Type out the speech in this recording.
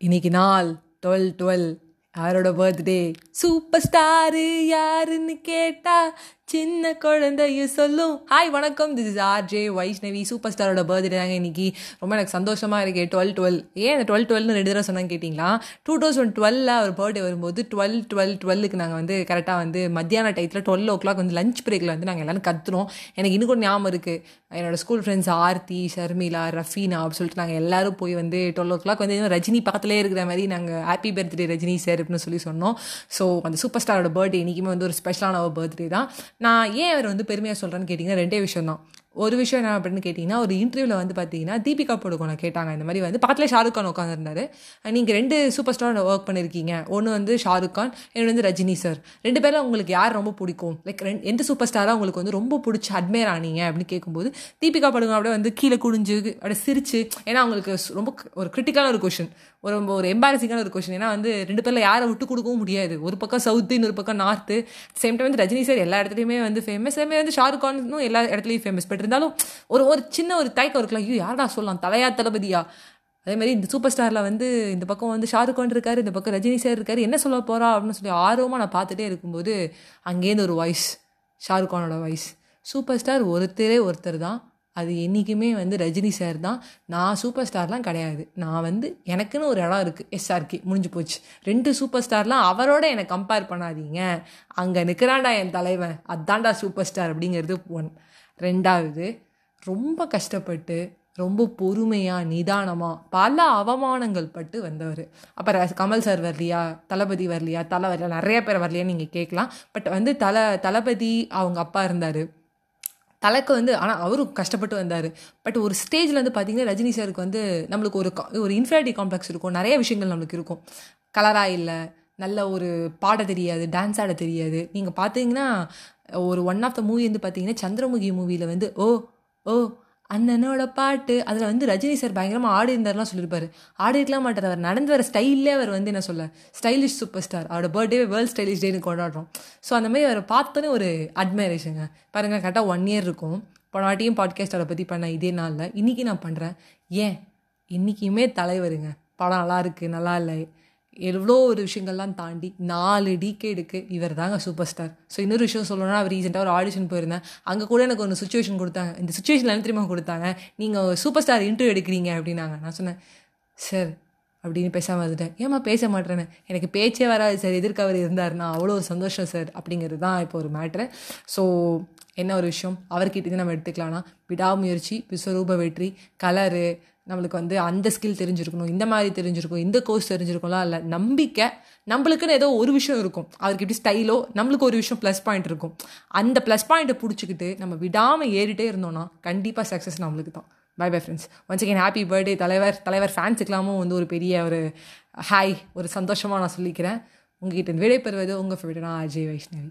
இன்னைக்கு நாள் twelve twelve. யாரோட பர்த்டே சூப்பர் ஸ்டாரு யாருன்னு கேட்டா சின்ன குழந்தைய சொல்லும். ஹாய் வணக்கம். This is R J Vaishnavi super ஸ்டாரோட birthday தாங்க இன்னைக்கு. ரொம்ப எனக்கு சந்தோஷமாக இருக்கு. டுவெல் டுவெல் ஏன் இந்த டுவெல் டுவெல்னு ரெண்டு தடவை சொன்னாங்க கேட்டிங்களா? டூ தௌசண்ட் டுவெல்ல அவர் பர்த்டே வரும்போது டுவெல் டுவெல் டுவெல்லுக்கு நாங்கள் வந்து கரெக்டாக வந்து மத்தியான டயத்தில் டுவெல் ஓ கிளாக் வந்து லஞ்ச் பிரேக்கில் வந்து நாங்கள் எல்லாரும் கத்துறோம் எனக்கு இன்னும் கூட ஞாபகம் இருக்குது என்னோட ஸ்கூல் ஃப்ரெண்ட்ஸ் ஆர்த்தி ஷர்மிளா ரஃபீனா அப்படின்னு சொல்லிட்டு நாங்கள் எல்லாரும் போய் வந்து டுவெல் ஓ கிளாக் வந்து ரஜினி பக்கத்துலேயே இருக்கிற மாதிரி நாங்கள் ஹாப்பி பர்த்டே ரஜினி சார் அப்படின்னு சொல்லி சொன்னோம். ஸோ அந்த சூப்பர் ஸ்டாரோட பர்த்டே இன்றைக்குமே வந்து ஒரு ஸ்பெஷலான ஒரு பர்த்டே தான். நான் ஏன் அவர் வந்து பெருமையாக சொல்கிறேன்னு கேட்டிங்கன்னா ரெண்டே விஷயம் தான் ஒரு விஷயம் என்ன அப்படின்னு கேட்டிங்கன்னா ஒரு இன்டர்வியூவில் வந்து பார்த்தீங்கன்னா தீபிகா படுகோனை கேட்டாங்க. இந்த மாதிரி வந்து பக்கத்தில் ஷாருக் கான் உட்காந்துருந்தாரு நீங்கள் ரெண்டு சூப்பர் ஸ்டார் ஒர்க் பண்ணியிருக்கீங்க ஒன்று வந்து ஷாருக் கான் இன்னொன்று வந்து ரஜினி சார் ரெண்டு பேரும் உங்களுக்கு யார் ரொம்ப பிடிக்கும்? லைக் ரெண்டு எந்த சூப்பர் ஸ்டாராக உங்களுக்கு வந்து ரொம்ப பிடிச்சி அட்மையர் ஆனீங்க அப்படின்னு கேட்கும்போது தீபிகா படுகோன் அப்படியே வந்து கீழே குடிஞ்சு அப்படியே சிரிச்சு ஏன்னா அவங்களுக்கு ரொம்ப ஒரு கிரிட்டிக்கலான ஒரு கொஷின் ஒரு ரொம்ப ஒரு எம்பாரசிங்கான ஒரு கொஷின் ஏன்னா வந்து ரெண்டு பேரில் யாரை விட்டு கொடுக்கவும் முடியாது. ஒரு பக்கம் சவுத்து இன்னொரு பக்கம் நார்த்து சேம் டைம் வந்து ரஜினி சார் எல்லா இடத்துலையுமே வந்து ஃபேமஸ் அதே வந்து ஷாருக் கானும் எல்லா இடத்துலையும் ஃபேமஸ் பட் இருந்தாலும் ஒரு ஒரு சின்ன ஒரு தயக்கம் இருக்கலாம் ஐயோ யாரா சொல்லலாம்? தலையா தளபதியா? அதே மாதிரி இந்த சூப்பர் ஸ்டாரில் வந்து இந்த பக்கம் வந்து ஷாருக் கான் இருக்காரு இந்த பக்கம் ரஜினி சார் இருக்காரு என்ன சொல்ல போகிறா அப்படின்னு சொல்லி ஆர்வமாக நான் பார்த்துட்டே இருக்கும்போது அங்கேருந்து ஒரு வாய்ஸ் ஷாருக் கானோட வாய்ஸ் சூப்பர் ஸ்டார் ஒருத்தரே ஒருத்தர் தான். அது என்றைக்குமே வந்து ரஜினி சார் தான். நான் சூப்பர் ஸ்டார்லாம் கிடையாது. நான் வந்து எனக்குன்னு ஒரு இடம் இருக்குது எஸ்ஆர்கே முடிஞ்சு போச்சு. ரெண்டு சூப்பர் ஸ்டார்லாம் அவரோட என்னை கம்பேர் பண்ணாதீங்க. அங்கே நிற்கிறான்டா என் தலைவன். அதான்டா சூப்பர் ஸ்டார் அப்படிங்கிறது ஒன் ரெண்டாவது ரொம்ப கஷ்டப்பட்டு ரொம்ப பொறுமையாக நிதானமாக பல அவமானங்கள் பட்டு வந்தவர். அப்புறம் கமல் சார் வரலையா தளபதி வரலையா தலை வரலையா நிறைய பேர் வரலையான்னு நீங்கள் கேட்கலாம். பட் வந்து தலை தளபதி அவங்க அப்பா இருந்தார். தலைக்கு வந்து ஆனால் அவரும் கஷ்டப்பட்டு வந்தார். பட் ஒரு ஸ்டேஜில் வந்து பார்த்தீங்கன்னா ரஜினி சாருக்கு வந்து நம்மளுக்கு ஒரு ஒரு இன்ஃபினிட்டி காம்ப்ளெக்ஸ் இருக்கும். நிறைய விஷயங்கள் நம்மளுக்கு இருக்கும். கலராக இல்லை நல்ல ஒரு பாட தெரியாது டான்ஸ் ஆட தெரியாது. நீங்கள் பார்த்தீங்கன்னா ஒரு ஒன் ஆஃப் த மூவி வந்து பார்த்தீங்கன்னா சந்திரமுகி மூவியில் வந்து ஓ ஓ அண்ணனோட பாட்டு அதில் வந்து ரஜினி சார் பயங்கரமாக ஆடி இருந்தார்லாம் சொல்லியிருப்பார். ஆடி இருக்கலாம் மாட்டார். அவர் நடந்து வர ஸ்டைல்லே அவர் வந்து என்ன சொல்ல ஸ்டைலிஷ் சூப்பர் ஸ்டார் அவரோட பர்த்டே வேர்ல்ட் ஸ்டைலிஷ் டேன்னு கொண்டாடுறோம். ஸோ அந்த மாதிரி அவரை பார்த்தோன்னே ஒரு அட்மைரேஷனுங்க பாருங்கள் கரெக்டாக ஒன் இயர் இருக்கும். போன வாட்டியும் பாட்காஸ்ட் அவரை பற்றி பண்ண இதே நாளில். இன்றைக்கி நான் பண்ணுறேன் ஏன்? இன்றைக்குமே தலைவருங்க. படம் நல்லா இருக்குது நல்லா இல்லை. எவ்வளோ ஒரு விஷயங்கள்லாம் தாண்டி நாலு டிகேடுக்கு இவர் தாங்க சூப்பர் ஸ்டார் ஸோ இன்னொரு விஷயம் சொல்லணும்னா அவர் ரீசெண்டாக ஒரு ஆடிஷன் போயிருந்தேன். அங்கே கூட எனக்கு ஒரு சுச்சுவேஷன் கொடுத்தாங்க. இந்த சுச்சுவேஷன் என்ன தெரியுமா? கொடுத்தாங்க. நீங்கள் சூப்பர் ஸ்டார் இன்டர்வியூ எடுக்கிறீங்க அப்படின்னாங்க. நான் சொன்னேன் சார் அப்படின்னு பேசாமல் இருந்துட்டேன். ஏமா பேச மாட்டேறேன்னு? எனக்கு பேச்சே வராது சார் எதிர்க்க அவர் இருந்தாருன்னா அவ்வளோ ஒரு சந்தோஷம் சார் அப்படிங்கிறது தான் இப்போ ஒரு மேட்ரு ஸோ என்ன ஒரு விஷயம்? அவர்கிட்ட நம்ம எடுத்துக்கலாம்னா விடாமுயற்சி விஸ்வரூப வெற்றி கலரு நம்மளுக்கு வந்து அந்த ஸ்கில் தெரிஞ்சிருக்கணும் இந்த மாதிரி தெரிஞ்சிருக்கும் இந்த கோர்ஸ் தெரிஞ்சிருக்கும்லாம் இல்லை. நம்பிக்கை நம்மளுக்குன்னு ஏதோ ஒரு விஷயம் இருக்கும். அவருக்கு எப்படி ஸ்டைலோ நம்மளுக்கு ஒரு விஷயம் ப்ளஸ் பாயிண்ட் இருக்கும். அந்த ப்ளஸ் பாயிண்ட்டை பிடிச்சிக்கிட்டு நம்ம விடாமல் ஏறிட்டே இருந்தோம்னா கண்டிப்பாக சக்ஸஸ் நம்மளுக்கு தான். Bye bye friends once again happy birthday தலைவர் தலைவர் ஃபேன்ஸுக்கெல்லாமும் வந்து ஒரு பெரிய ஒரு ஹாய் ஒரு சந்தோஷமாக நான் சொல்லிக்கிறேன். உங்ககிட்ட விடைபெறுவது உங்கள் ஃபேவரட் அஜய் வைஷ்ணவி.